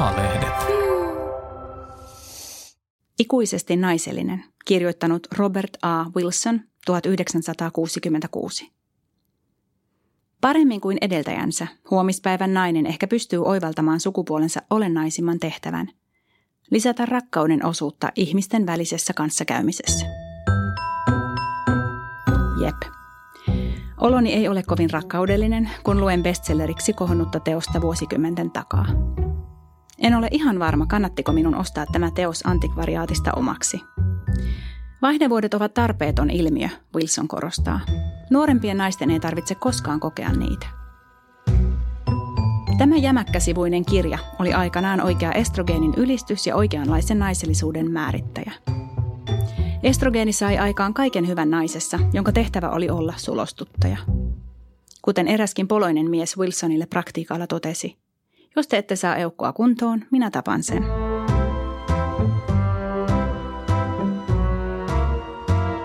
A-lehdet. Ikuisesti naisellinen, kirjoittanut Robert A. Wilson 1966. Paremmin kuin edeltäjänsä, huomispäivän nainen ehkä pystyy oivaltamaan sukupuolensa olennaisimman tehtävän. Lisätä rakkauden osuutta ihmisten välisessä kanssakäymisessä. Jep. Oloni ei ole kovin rakkaudellinen, kun luen bestselleriksi kohonnutta teosta vuosikymmenten takaa. En ole ihan varma, kannattiko minun ostaa tämä teos antikvariaatista omaksi. Vaihdevuodet ovat tarpeeton ilmiö, Wilson korostaa. Nuorempien naisten ei tarvitse koskaan kokea niitä. Tämä jämäkkäsivuinen kirja oli aikanaan oikea estrogeenin ylistys ja oikeanlaisen naisellisuuden määrittäjä. Estrogeeni sai aikaan kaiken hyvän naisessa, jonka tehtävä oli olla sulostuttaja. Kuten eräskin poloinen mies Wilsonille praktiikalla totesi, jos te ette saa eukkoa kuntoon, minä tapan sen.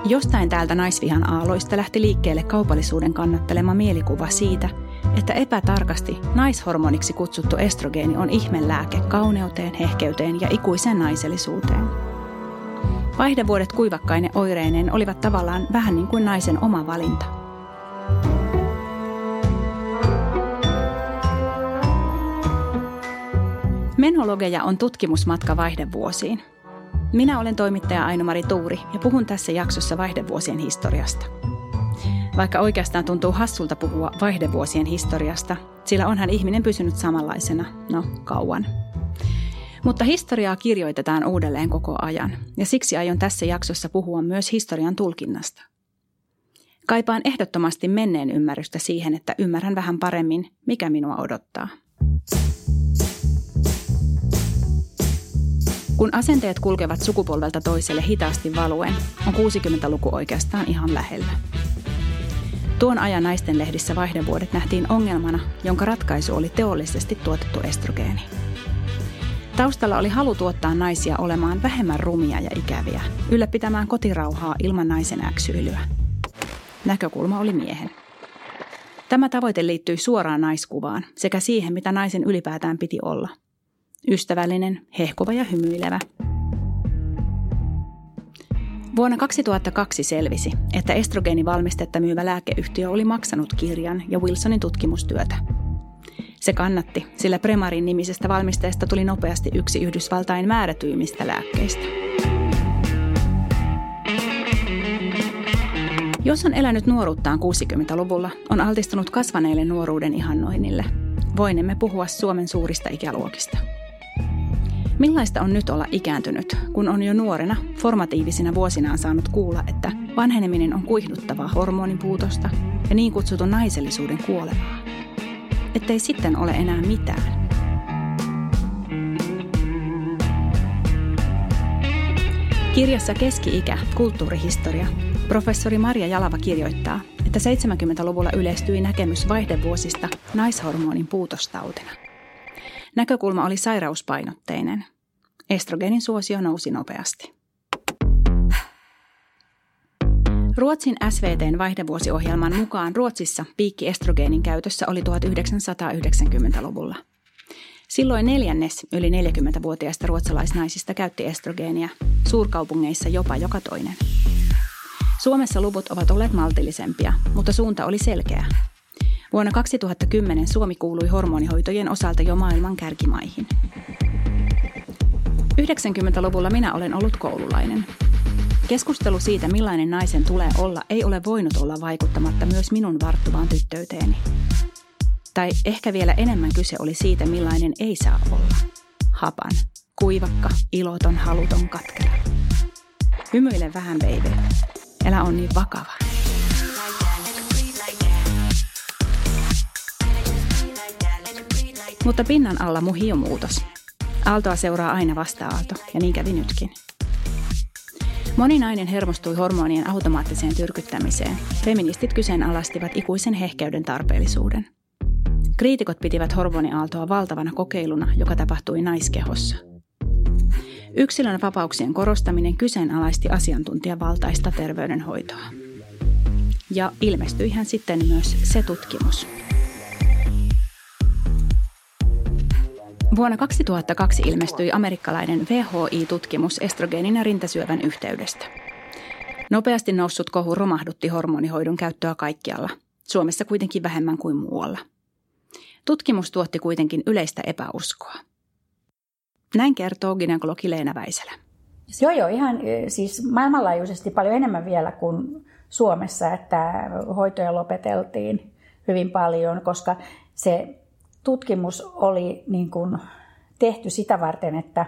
Jostain täältä naisvihan aaloista lähti liikkeelle kaupallisuuden kannattelema mielikuva siitä, että epätarkasti naishormoniksi kutsuttu estrogeeni on ihmelääke kauneuteen, hehkeyteen ja ikuiseen naisellisuuteen. Vaihdevuodet kuivakkainen oireineen olivat tavallaan vähän niin kuin naisen oma valinta. Menologeja on tutkimusmatka vaihdevuosiin – minä olen toimittaja Aino-Mari Tuuri ja puhun tässä jaksossa vaihdevuosien historiasta. Vaikka oikeastaan tuntuu hassulta puhua vaihdevuosien historiasta, sillä onhan ihminen pysynyt samanlaisena, no kauan. Mutta historiaa kirjoitetaan uudelleen koko ajan, ja siksi aion tässä jaksossa puhua myös historian tulkinnasta. Kaipaan ehdottomasti menneen ymmärrystä siihen, että ymmärrän vähän paremmin, mikä minua odottaa. Kun asenteet kulkevat sukupolvelta toiselle hitaasti valuen, on 60-luku oikeastaan ihan lähellä. Tuon ajan naisten lehdissä vaihdevuodet nähtiin ongelmana, jonka ratkaisu oli teollisesti tuotettu estrogeeni. Taustalla oli halu tuottaa naisia olemaan vähemmän rumia ja ikäviä, ylläpitämään kotirauhaa ilman naisen äksyilyä. Näkökulma oli miehen. Tämä tavoite liittyi suoraan naiskuvaan sekä siihen, mitä naisen ylipäätään piti olla – ystävällinen, hehkuva ja hymyilevä. Vuonna 2002 selvisi, että estrogeenivalmistetta myyvä lääkeyhtiö oli maksanut kirjan ja Wilsonin tutkimustyötä. Se kannatti, sillä Premarin nimisestä valmisteesta tuli nopeasti yksi Yhdysvaltain määrätyimmistä lääkkeistä. Jos on elänyt nuoruuttaan 60-luvulla, on altistunut kasvaneille nuoruuden ihannoinnille. Voinemme puhua Suomen suurista ikäluokista – Millaista on nyt olla ikääntynyt, kun on jo nuorena, formatiivisina vuosinaan saanut kuulla, että vanheneminen on kuihduttavaa hormonipuutosta ja niin kutsutun naisellisuuden kuolevaa? Ettei sitten ole enää mitään. Kirjassa Keski-ikä, kulttuurihistoria, professori Marja Jalava kirjoittaa, että 70-luvulla yleistyi näkemys vaihdevuosista naishormonin puutostautina – Näkökulma oli sairauspainotteinen. Estrogenin suosio nousi nopeasti. Ruotsin SVTn vaihdevuosiohjelman mukaan Ruotsissa piikki estrogeenin käytössä oli 1990-luvulla. Silloin neljännes yli 40-vuotiaista ruotsalaisnaisista käytti estrogeenia, suurkaupungeissa jopa joka toinen. Suomessa luvut ovat olleet maltillisempia, mutta suunta oli selkeä. Vuonna 2010 Suomi kuului hormonihoitojen osalta jo maailman kärkimaihin. 90-luvulla minä olen ollut koululainen. Keskustelu siitä, millainen naisen tulee olla, ei ole voinut olla vaikuttamatta myös minun varttuvaan tyttöyteeni. Tai ehkä vielä enemmän kyse oli siitä, millainen ei saa olla. Hapan, kuivakka, iloton, haluton, katkera. Hymyile vähän, baby. Elä on niin vakava. Mutta pinnan alla muhi on muutos. Aaltoa seuraa aina vasta-aalto, ja niin kävi nytkin. Moni nainen hermostui hormonien automaattiseen tyrkyttämiseen. Feministit kyseenalaistivat ikuisen hehkeyden tarpeellisuuden. Kriitikot pitivät hormoniaaltoa valtavana kokeiluna, joka tapahtui naiskehossa. Yksilön vapauksien korostaminen kyseenalaisti asiantuntijan valtaista terveydenhoitoa. Ja ilmestyihän sitten myös se tutkimus – Vuonna 2002 ilmestyi amerikkalainen VHI-tutkimus estrogeenin ja rintasyövän yhteydestä. Nopeasti noussut kohu romahdutti hormonihoidon käyttöä kaikkialla, Suomessa kuitenkin vähemmän kuin muualla. Tutkimus tuotti kuitenkin yleistä epäuskoa. Näin kertoo gynekologi Leena Väiselä. Joo, joo, ihan siis maailmanlaajuisesti paljon enemmän vielä kuin Suomessa, että hoitoja lopeteltiin hyvin paljon, koska se tutkimus oli niin kuin tehty sitä varten, että,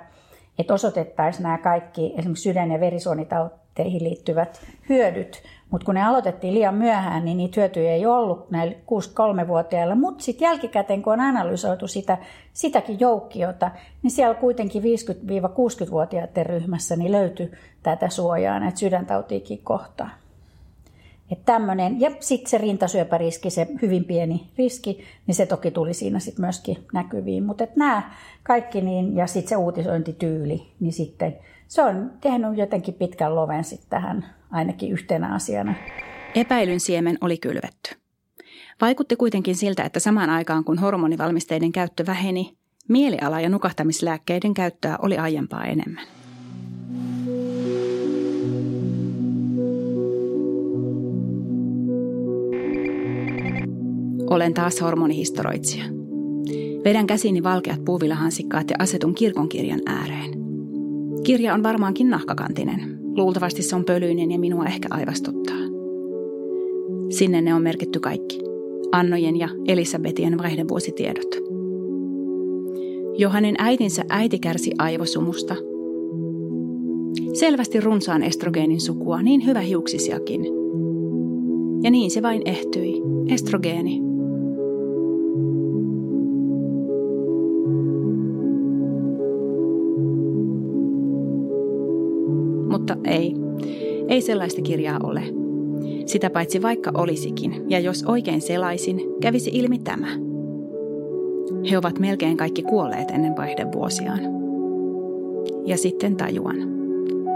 että osoitettaisiin nämä kaikki esimerkiksi sydän- ja verisuonitauteihin liittyvät hyödyt. Mutta kun ne aloitettiin liian myöhään, niin niitä hyötyjä ei ollut näillä 63-vuotiailla. Mutta sitten jälkikäteen, kun on analysoitu sitä, sitäkin joukkiota, niin siellä kuitenkin 50-60-vuotiaiden ryhmässä niin löytyi tätä suojaa näitä sydäntautiikin kohtaan. Että tämmöinen, ja sitten se rintasyöpäriski, se hyvin pieni riski, niin se toki tuli siinä sitten myöskin näkyviin. Mutta nämä kaikki, niin, ja sitten se uutisointityyli, niin sitten se on tehnyt jotenkin pitkän loven sitten tähän ainakin yhtenä asiana. Epäilyn siemen oli kylvetty. Vaikutti kuitenkin siltä, että samaan aikaan kun hormonivalmisteiden käyttö väheni, mieliala- ja nukahtamislääkkeiden käyttöä oli aiempaa enemmän. Olen taas hormonihistoroitsija. Vedän käsiini valkeat puuvilahansikkaat ja asetun kirkonkirjan ääreen. Kirja on varmaankin nahkakantinen. Luultavasti se on pölyinen ja minua ehkä aivastuttaa. Sinne ne on merkitty kaikki. Annojen ja Elisabetien vaihdevuositiedot. Johanin äitinsä äiti kärsi aivosumusta. Selvästi runsaan estrogeenin sukua, niin hyvä hiuksisiakin. Ja niin se vain ehtyi. Estrogeeni ei, ei sellaista kirjaa ole. Sitä paitsi vaikka olisikin, ja jos oikein selaisin, kävisi ilmi tämä. He ovat melkein kaikki kuolleet ennen vaihdevuosiaan. Ja sitten tajuan.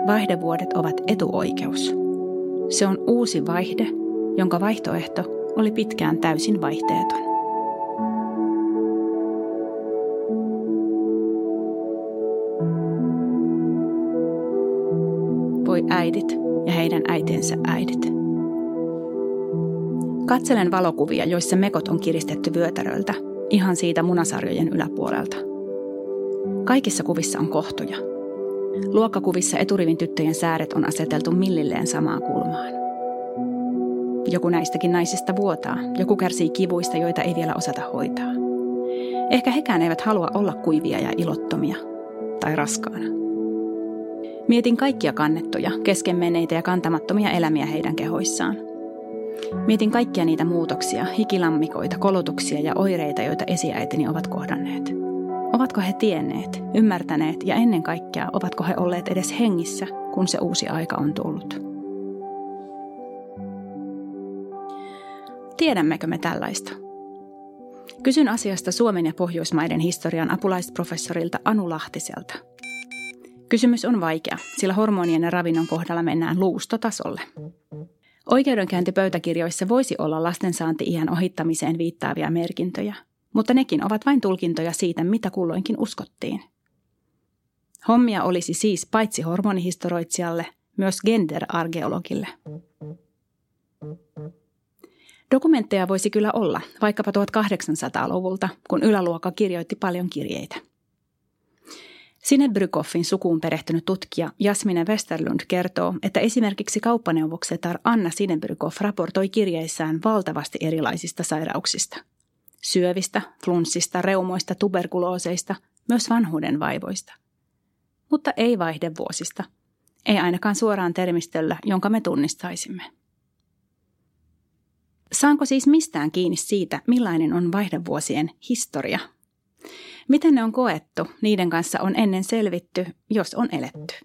Vaihdevuodet ovat etuoikeus. Se on uusi vaihde, jonka vaihtoehto oli pitkään täysin vaihteeton. Äidit ja heidän äitiensä äidit. Katselen valokuvia, joissa mekot on kiristetty vyötäröltä, ihan siitä munasarjojen yläpuolelta. Kaikissa kuvissa on kohtuja. Luokkakuvissa eturivin tyttöjen sääret on aseteltu millilleen samaan kulmaan. Joku näistäkin naisista vuotaa, joku kärsii kivuista, joita ei vielä osata hoitaa. Ehkä hekään eivät halua olla kuivia ja ilottomia tai raskaana. Mietin kaikkia kannettuja, keskenmenneitä ja kantamattomia elämiä heidän kehoissaan. Mietin kaikkia niitä muutoksia, hikilammikoita, kolotuksia ja oireita, joita esiäitini ovat kohdanneet. Ovatko he tienneet, ymmärtäneet ja ennen kaikkea ovatko he olleet edes hengissä, kun se uusi aika on tullut? Tiedämmekö me tällaista? Kysyn asiasta Suomen ja Pohjoismaiden historian apulaisprofessorilta Anu Lahtiselta – Kysymys on vaikea, sillä hormonien ja ravinnon kohdalla mennään luustotasolle. Oikeudenkäyntipöytäkirjoissa voisi olla lastensaanti-iän ohittamiseen viittaavia merkintöjä, mutta nekin ovat vain tulkintoja siitä, mitä kulloinkin uskottiin. Hommia olisi siis paitsi hormonihistoroitsijalle, myös gender-argeologille. Dokumentteja voisi kyllä olla, vaikkapa 1800-luvulta, kun yläluokka kirjoitti paljon kirjeitä. Sinebrykoffin sukuun perehtynyt tutkija Jasmine Westerlund kertoo, että esimerkiksi kauppaneuvoksetar Anna Sinebrykoff raportoi kirjeissään valtavasti erilaisista sairauksista. Syövistä, flunssista, reumoista, tuberkulooseista, myös vanhuuden vaivoista. Mutta ei vaihdevuosista. Ei ainakaan suoraan termistöllä, jonka me tunnistaisimme. Saanko siis mistään kiinni siitä, millainen on vaihdevuosien historia Miten ne on koettu, niiden kanssa on ennen selvitty, jos on eletty.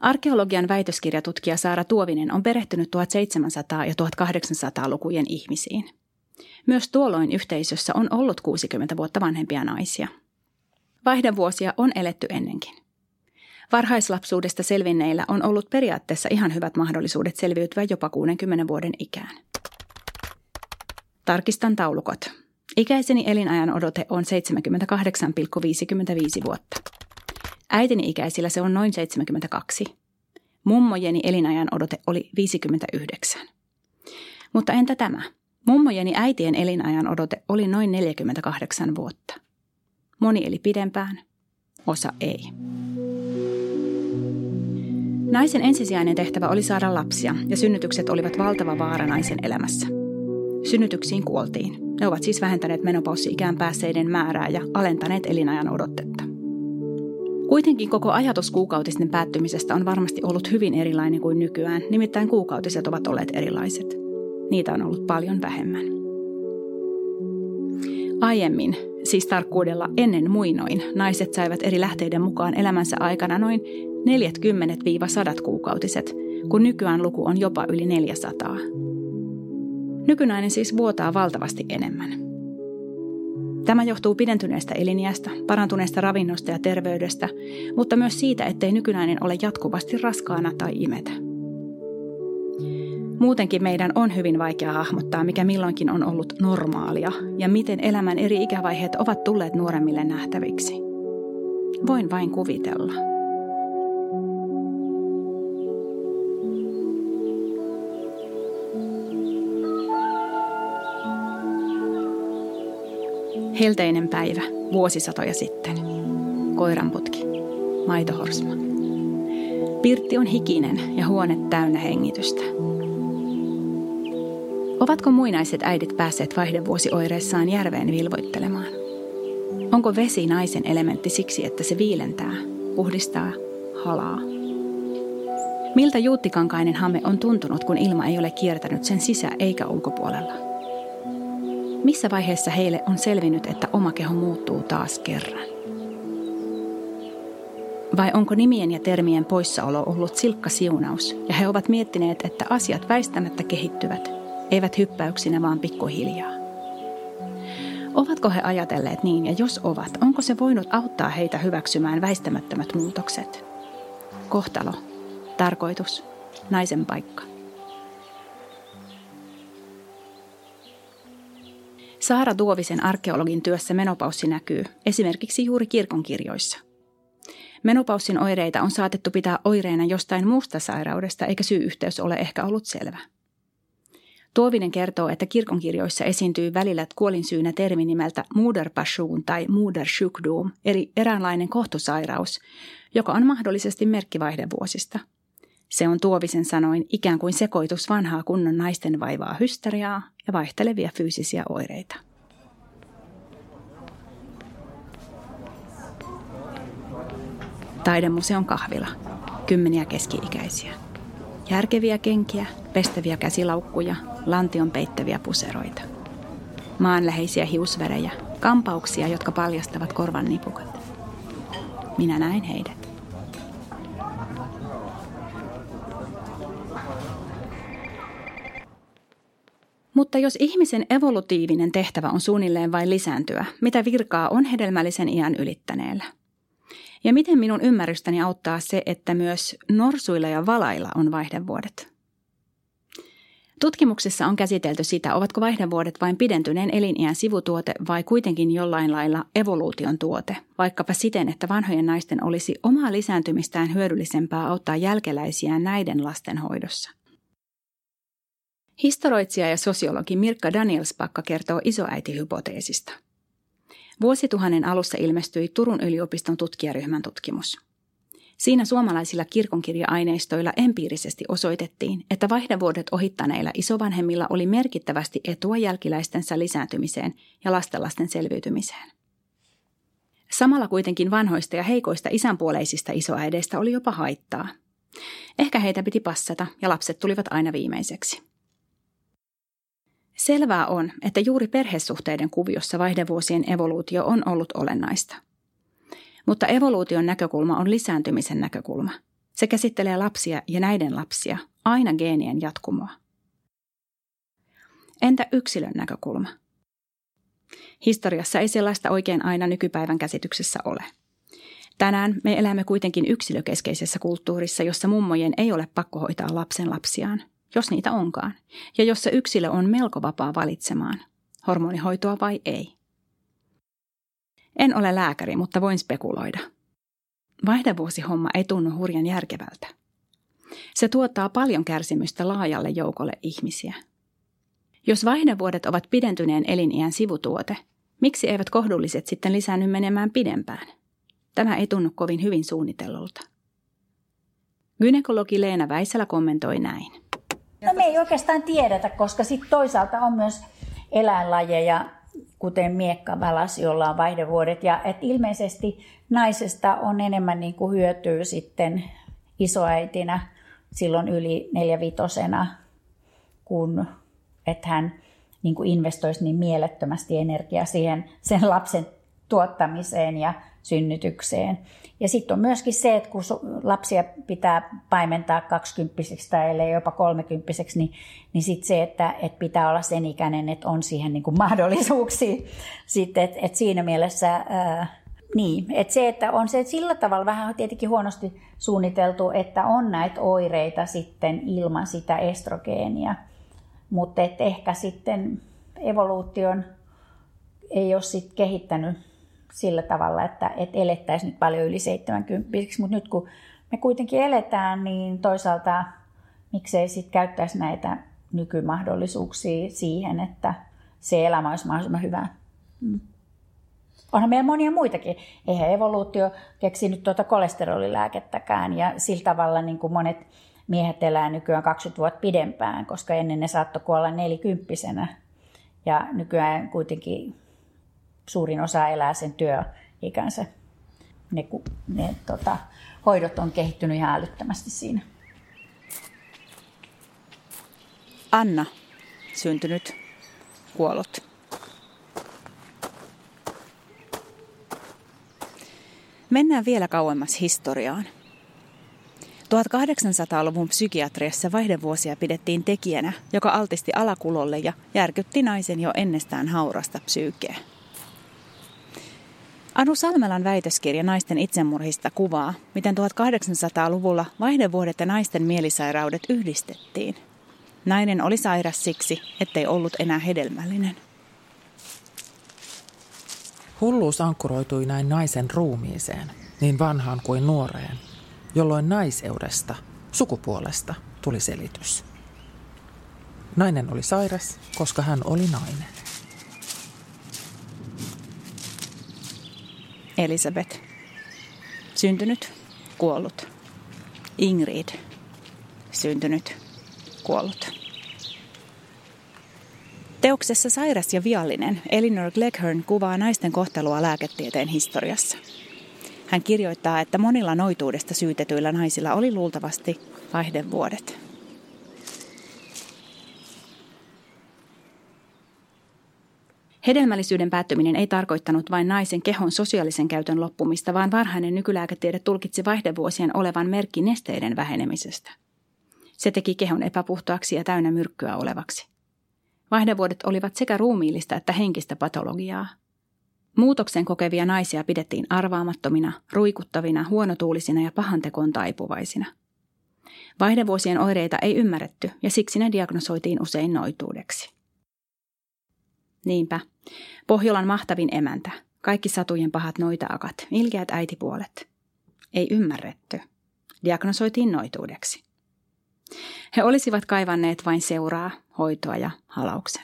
Arkeologian väitöskirjatutkija Saara Tuovinen on perehtynyt 1700- ja 1800-lukujen ihmisiin. Myös tuolloin yhteisössä on ollut 60 vuotta vanhempia naisia. Vaihdevuosia on eletty ennenkin. Varhaislapsuudesta selvinneillä on ollut periaatteessa ihan hyvät mahdollisuudet selviytyä jopa 60 vuoden ikään. Tarkistan taulukot. Ikäiseni elinajan odote on 78,55 vuotta. Äitini ikäisillä se on noin 72. Mummojeni elinajan odote oli 59. Mutta entä tämä? Mummojeni äitien elinajan odote oli noin 48 vuotta. Moni eli pidempään, osa ei. Naisen ensisijainen tehtävä oli saada lapsia ja synnytykset olivat valtava vaara naisen elämässä. Synnytyksiin kuoltiin. Ne ovat siis vähentäneet menopaussi-ikään päässeiden määrää ja alentaneet elinajan odotetta. Kuitenkin koko ajatus kuukautisten päättymisestä on varmasti ollut hyvin erilainen kuin nykyään, nimittäin kuukautiset ovat olleet erilaiset. Niitä on ollut paljon vähemmän. Aiemmin, siis tarkkuudella ennen muinoin, naiset saivat eri lähteiden mukaan elämänsä aikana noin 40-100 kuukautiset, kun nykyään luku on jopa yli 400. Nykynainen siis vuotaa valtavasti enemmän. Tämä johtuu pidentyneestä eliniästä, parantuneesta ravinnosta ja terveydestä, mutta myös siitä, ettei nykynainen ole jatkuvasti raskaana tai imetä. Muutenkin meidän on hyvin vaikea hahmottaa, mikä milloinkin on ollut normaalia ja miten elämän eri ikävaiheet ovat tulleet nuoremmille nähtäviksi. Voin vain kuvitella. Helteinen päivä, vuosisatoja sitten. Koiranputki, maitohorsma. Pirtti on hikinen ja huone täynnä hengitystä. Ovatko muinaiset äidit päässeet vaihdevuosioireissaan järveen vilvoittelemaan? Onko vesi naisen elementti siksi, että se viilentää, puhdistaa, halaa? Miltä juuttikankainen hame on tuntunut, kun ilma ei ole kiertänyt sen sisä- eikä ulkopuolella? Missä vaiheessa heille on selvinnyt, että oma keho muuttuu taas kerran? Vai onko nimien ja termien poissaolo ollut silkka siunaus ja he ovat miettineet, että asiat väistämättä kehittyvät, eivät hyppäyksinä vaan pikkuhiljaa? Ovatko he ajatelleet niin ja jos ovat, onko se voinut auttaa heitä hyväksymään väistämättömät muutokset? Kohtalo, tarkoitus, naisen paikka. Saara Tuovisen arkeologin työssä menopaussi näkyy esimerkiksi juuri kirkonkirjoissa. Menopaussin oireita on saatettu pitää oireena jostain muusta sairaudesta, eikä syy-yhteys ole ehkä ollut selvä. Tuovinen kertoo, että kirkonkirjoissa esiintyy välillä kuolinsyynä termi nimeltä Muderpassion tai Mudersjukdom, eli eräänlainen kohtusairaus, joka on mahdollisesti merkkivaihdevuosista – se on Tuovisen sanoin ikään kuin sekoitus vanhaa kunnon naisten vaivaa hysteriaa ja vaihtelevia fyysisiä oireita. Taidemuseon kahvila. Kymmeniä keski-ikäisiä. Järkeviä kenkiä, pestäviä käsilaukkuja, lantion peittäviä puseroita. Maanläheisiä hiusvärejä, kampauksia, jotka paljastavat korvan nipukat. Minä näin heidät. Mutta jos ihmisen evolutiivinen tehtävä on suunnilleen vain lisääntyä, mitä virkaa on hedelmällisen iän ylittäneellä? Ja miten minun ymmärrystäni auttaa se, että myös norsuilla ja valailla on vaihdevuodet? Tutkimuksessa on käsitelty sitä, ovatko vaihdevuodet vain pidentyneen eliniän sivutuote vai kuitenkin jollain lailla evoluution tuote, vaikkapa siten, että vanhojen naisten olisi omaa lisääntymistään hyödyllisempää auttaa jälkeläisiään näiden lasten hoidossa. Historioitsija ja sosiologi Mirka Danielspakka kertoo isoäitihypoteesista. Vuosituhannen alussa ilmestyi Turun yliopiston tutkijaryhmän tutkimus. Siinä suomalaisilla kirkonkirja-aineistoilla empiirisesti osoitettiin, että vaihdevuodet ohittaneilla isovanhemmilla oli merkittävästi etua jälkiläistensä lisääntymiseen ja lastenlasten selviytymiseen. Samalla kuitenkin vanhoista ja heikoista isänpuoleisista isoäideistä oli jopa haittaa. Ehkä heitä piti passata ja lapset tulivat aina viimeiseksi. Selvää on, että juuri perhesuhteiden kuviossa vaihdevuosien evoluutio on ollut olennaista. Mutta evoluution näkökulma on lisääntymisen näkökulma. Se käsittelee lapsia ja näiden lapsia, aina geenien jatkumoa. Entä yksilön näkökulma? Historiassa ei sellaista oikein aina nykypäivän käsityksessä ole. Tänään me elämme kuitenkin yksilökeskeisessä kulttuurissa, jossa mummojen ei ole pakko hoitaa lapsen lapsiaan – jos niitä onkaan, ja jossa yksilö on melko vapaa valitsemaan, hormonihoitoa vai ei. En ole lääkäri, mutta voin spekuloida. Vaihdevuosihomma ei tunnu hurjan järkevältä. Se tuottaa paljon kärsimystä laajalle joukolle ihmisiä. Jos vaihdevuodet ovat pidentyneen eliniän sivutuote, miksi eivät kohdulliset sitten lisänny menemään pidempään? Tämä ei tunnu kovin hyvin suunnitellulta. Gynekologi Leena Väisälä kommentoi näin. No me ei oikeastaan tiedetä, koska sitten toisaalta on myös eläinlajeja, kuten miekkavälas, jolla on vaihdevuodet. Ja et ilmeisesti naisesta on enemmän niin kuin hyötyä sitten isoäitinä silloin yli neljävitosena, kun että hän niin kuin investoisi niin mielettömästi energiaa siihen sen lapsen tuottamiseen ja synnytykseen. Ja sitten on myöskin se, että kun lapsia pitää paimentaa kaksikymppiseksi tai ellei jopa kolmekymppiseksi, niin, niin sitten se, että, että pitää olla sen ikäinen, että on siihen niin kuin mahdollisuuksia. Sitten, että, että siinä mielessä... Ää, niin, että se, että on se sillä tavalla vähän tietenkin huonosti suunniteltu, että on näitä oireita sitten ilman sitä estrogeenia. Mutta ehkä sitten evoluution ei ole sit kehittänyt sillä tavalla, että, että elettäisiin nyt paljon yli 70 mutta nyt kun me kuitenkin eletään, niin toisaalta miksei sitten käyttäisi näitä nykymahdollisuuksia siihen, että se elämä olisi mahdollisimman hyvää. Mm. Onhan meillä monia muitakin. Eihän evoluutio keksinyt tuota kolesterolilääkettäkään ja sillä tavalla niin kuin monet miehet elää nykyään 20 vuotta pidempään, koska ennen ne saattoi kuolla nelikymppisenä. Ja nykyään kuitenkin suurin osa elää sen työikänsä. Ne, ne tota, hoidot on kehittynyt ihan älyttömästi siinä. Anna, syntynyt, kuollut. Mennään vielä kauemmas historiaan. 1800-luvun psykiatriassa vaihdevuosia pidettiin tekijänä, joka altisti alakulolle ja järkytti naisen jo ennestään haurasta psyykeä. Anu Salmelan väitöskirja naisten itsemurhista kuvaa, miten 1800-luvulla vaihdevuodet ja naisten mielisairaudet yhdistettiin. Nainen oli sairas siksi, ettei ollut enää hedelmällinen. Hulluus ankkuroitui näin naisen ruumiiseen, niin vanhaan kuin nuoreen, jolloin naiseudesta, sukupuolesta, tuli selitys. Nainen oli sairas, koska hän oli nainen. Elisabeth. Syntynyt, kuollut. Ingrid. Syntynyt, kuollut. Teoksessa Sairas ja viallinen Elinor Gleghorn kuvaa naisten kohtelua lääketieteen historiassa. Hän kirjoittaa, että monilla noituudesta syytetyillä naisilla oli luultavasti vaihdevuodet. Hedelmällisyyden päättyminen ei tarkoittanut vain naisen kehon sosiaalisen käytön loppumista, vaan varhainen nykylääketiede tulkitsi vaihdevuosien olevan merkki nesteiden vähenemisestä. Se teki kehon epäpuhtaaksi ja täynnä myrkkyä olevaksi. Vaihdevuodet olivat sekä ruumiillista että henkistä patologiaa. Muutoksen kokevia naisia pidettiin arvaamattomina, ruikuttavina, huonotuulisina ja pahantekoon taipuvaisina. Vaihdevuosien oireita ei ymmärretty ja siksi ne diagnosoitiin usein noituudeksi. Niinpä, Pohjolan mahtavin emäntä, kaikki satujen pahat noita-akat, ilkeät äitipuolet. Ei ymmärretty. Diagnosoitiin noituudeksi. He olisivat kaivanneet vain seuraa, hoitoa ja halauksen.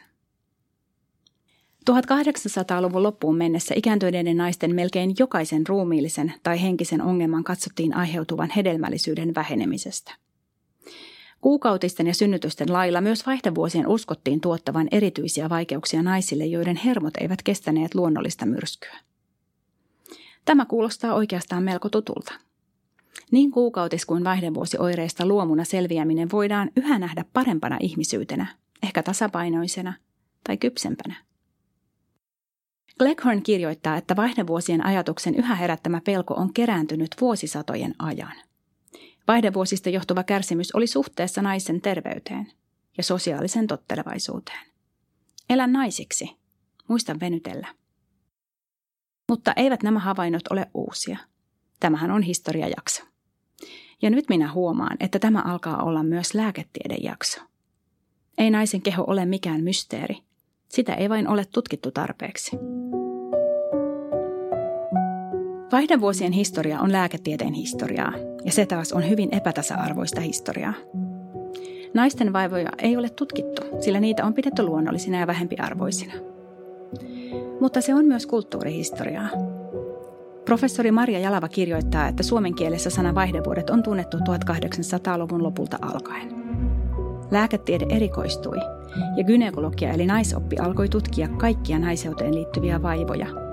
1800-luvun loppuun mennessä ikääntyneiden naisten melkein jokaisen ruumiillisen tai henkisen ongelman katsottiin aiheutuvan hedelmällisyyden vähenemisestä. Kuukautisten ja synnytysten lailla myös vaihdevuosien uskottiin tuottavan erityisiä vaikeuksia naisille, joiden hermot eivät kestäneet luonnollista myrskyä. Tämä kuulostaa oikeastaan melko tutulta. Niin kuukautis- kuin vaihdevuosioireista luomuna selviäminen voidaan yhä nähdä parempana ihmisyytenä, ehkä tasapainoisena tai kypsempänä. Gleckhorn kirjoittaa, että vaihdevuosien ajatuksen yhä herättämä pelko on kerääntynyt vuosisatojen ajan. Vaihdevuosista johtuva kärsimys oli suhteessa naisen terveyteen ja sosiaalisen tottelevaisuuteen. Elä naisiksi. Muista venytellä. Mutta eivät nämä havainnot ole uusia. Tämähän on historiajakso. Ja nyt minä huomaan, että tämä alkaa olla myös lääketiedejakso. Ei naisen keho ole mikään mysteeri. Sitä ei vain ole tutkittu tarpeeksi. Vaihdevuosien historia on lääketieteen historiaa, ja se taas on hyvin epätasa-arvoista historiaa. Naisten vaivoja ei ole tutkittu, sillä niitä on pidetty luonnollisina ja vähempiarvoisina. Mutta se on myös kulttuurihistoriaa. Professori Maria Jalava kirjoittaa, että suomen kielessä sana vaihdevuodet on tunnettu 1800-luvun lopulta alkaen. Lääketiede erikoistui ja gynekologia eli naisoppi alkoi tutkia kaikkia naiseuteen liittyviä vaivoja,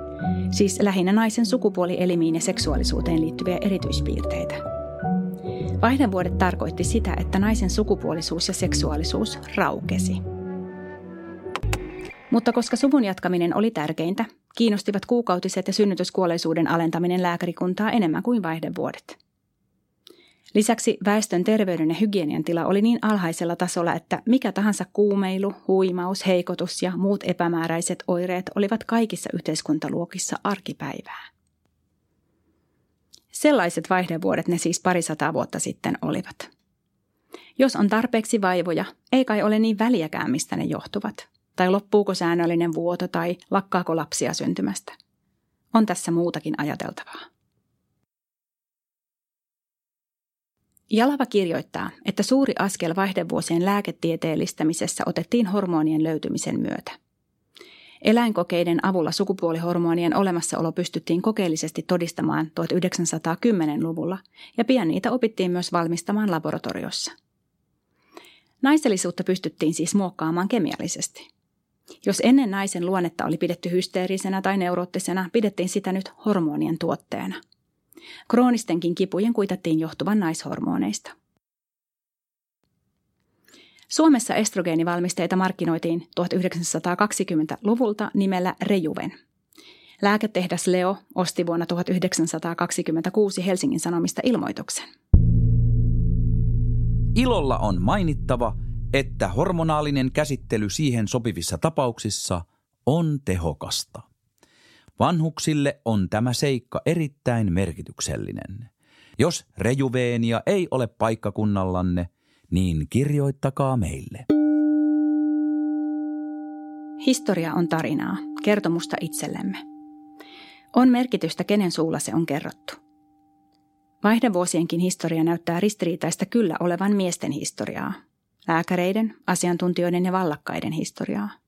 siis lähinnä naisen sukupuolielimiin ja seksuaalisuuteen liittyviä erityispiirteitä. Vaihdevuodet tarkoitti sitä, että naisen sukupuolisuus ja seksuaalisuus raukesi. Mutta koska suvun jatkaminen oli tärkeintä, kiinnostivat kuukautiset ja synnytyskuolleisuuden alentaminen lääkärikuntaa enemmän kuin vaihdevuodet. Lisäksi väestön terveyden ja hygienian tila oli niin alhaisella tasolla, että mikä tahansa kuumeilu, huimaus, heikotus ja muut epämääräiset oireet olivat kaikissa yhteiskuntaluokissa arkipäivää. Sellaiset vaihdevuodet ne siis parisataa vuotta sitten olivat. Jos on tarpeeksi vaivoja, ei kai ole niin väliäkään, mistä ne johtuvat. Tai loppuuko säännöllinen vuoto tai lakkaako lapsia syntymästä. On tässä muutakin ajateltavaa. Jalava kirjoittaa, että suuri askel vaihdevuosien lääketieteellistämisessä otettiin hormonien löytymisen myötä. Eläinkokeiden avulla sukupuolihormonien olemassaolo pystyttiin kokeellisesti todistamaan 1910-luvulla ja pian niitä opittiin myös valmistamaan laboratoriossa. Naisellisuutta pystyttiin siis muokkaamaan kemiallisesti. Jos ennen naisen luonnetta oli pidetty hysteerisenä tai neuroottisena, pidettiin sitä nyt hormonien tuotteena – Kroonistenkin kipujen kuitattiin johtuvan naishormoneista. Suomessa estrogeenivalmisteita markkinoitiin 1920-luvulta nimellä Rejuven. Lääketehdas Leo osti vuonna 1926 Helsingin Sanomista ilmoituksen. Ilolla on mainittava, että hormonaalinen käsittely siihen sopivissa tapauksissa on tehokasta. Vanhuksille on tämä seikka erittäin merkityksellinen. Jos rejuveenia ei ole paikkakunnallanne, niin kirjoittakaa meille. Historia on tarinaa, kertomusta itsellemme. On merkitystä, kenen suulla se on kerrottu. Vaihdevuosienkin historia näyttää ristiriitaista kyllä olevan miesten historiaa, lääkäreiden, asiantuntijoiden ja vallakkaiden historiaa –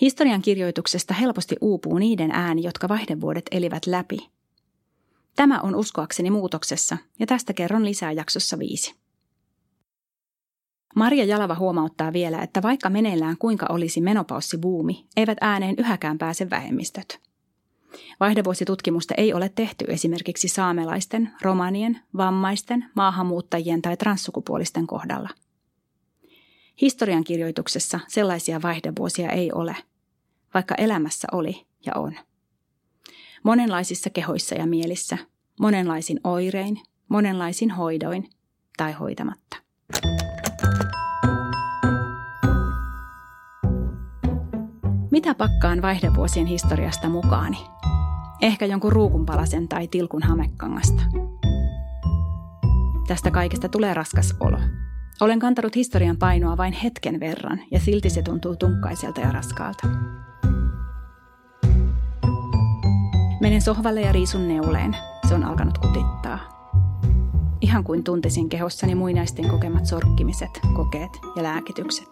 Historian kirjoituksesta helposti uupuu niiden ääni, jotka vaihdevuodet elivät läpi. Tämä on uskoakseni muutoksessa, ja tästä kerron lisää jaksossa viisi. Maria Jalava huomauttaa vielä, että vaikka meneillään kuinka olisi menopaussibuumi, eivät ääneen yhäkään pääse vähemmistöt. Vaihdevuositutkimusta ei ole tehty esimerkiksi saamelaisten, romanien, vammaisten, maahanmuuttajien tai transsukupuolisten kohdalla – Historiankirjoituksessa sellaisia vaihdevuosia ei ole, vaikka elämässä oli ja on. Monenlaisissa kehoissa ja mielissä, monenlaisin oirein, monenlaisin hoidoin tai hoitamatta. Mitä pakkaan vaihdevuosien historiasta mukaani? Ehkä jonkun ruukunpalasen tai tilkun hamekangasta. Tästä kaikesta tulee raskas olo – olen kantanut historian painoa vain hetken verran ja silti se tuntuu tunkkaiselta ja raskaalta. Menen sohvalle ja riisun neuleen. Se on alkanut kutittaa. Ihan kuin tuntisin kehossani muinaisten kokemat sorkkimiset, kokeet ja lääkitykset.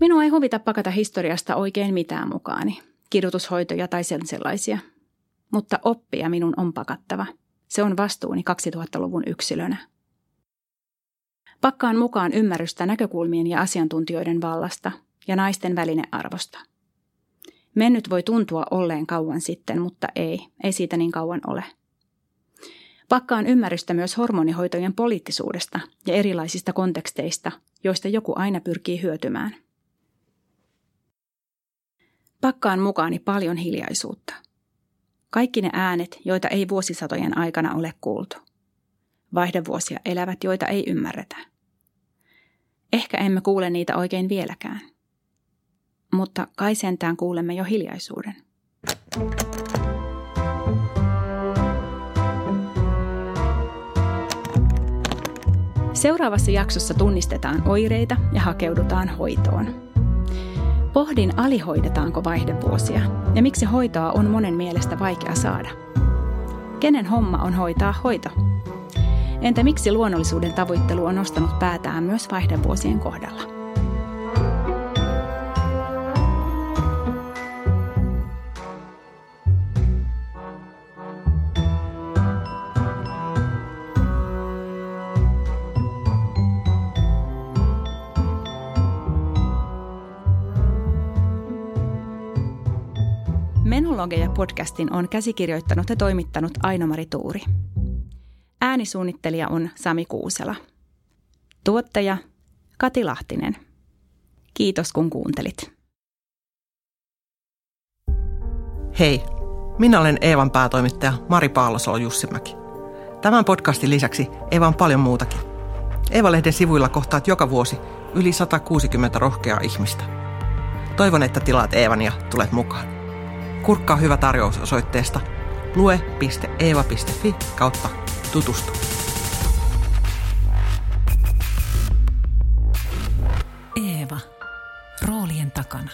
Minua ei huvita pakata historiasta oikein mitään mukaani, kidutushoitoja tai sen sellaisia. Mutta oppia minun on pakattava. Se on vastuuni 2000-luvun yksilönä. Pakkaan mukaan ymmärrystä näkökulmien ja asiantuntijoiden vallasta ja naisten välinearvosta. Mennyt voi tuntua olleen kauan sitten, mutta ei, ei siitä niin kauan ole. Pakkaan ymmärrystä myös hormonihoitojen poliittisuudesta ja erilaisista konteksteista, joista joku aina pyrkii hyötymään. Pakkaan mukaani paljon hiljaisuutta. Kaikki ne äänet, joita ei vuosisatojen aikana ole kuultu. Vaihdevuosia elävät, joita ei ymmärretä. Ehkä emme kuule niitä oikein vieläkään. Mutta kai sentään kuulemme jo hiljaisuuden. Seuraavassa jaksossa tunnistetaan oireita ja hakeudutaan hoitoon. Pohdin, alihoidetaanko vaihdevuosia ja miksi hoitoa on monen mielestä vaikea saada. Kenen homma on hoitaa hoito? Entä miksi luonnollisuuden tavoittelu on nostanut päätään myös vaihdevuosien kohdalla? Menologeja podcastin on käsikirjoittanut ja toimittanut Aino-Mari Tuuri. Äänisuunnittelija on Sami Kuusela. Tuottaja Kati Lahtinen. Kiitos kun kuuntelit. Hei, minä olen Eevan päätoimittaja Mari Paalosolo Jussimäki. Tämän podcastin lisäksi Eeva on paljon muutakin. Eeva-lehden sivuilla kohtaat joka vuosi yli 160 rohkeaa ihmistä. Toivon, että tilaat Eevan ja tulet mukaan. Kurkkaa hyvä tarjous osoitteesta lue.eeva.fi kautta tutustu. Eeva. Roolien takana.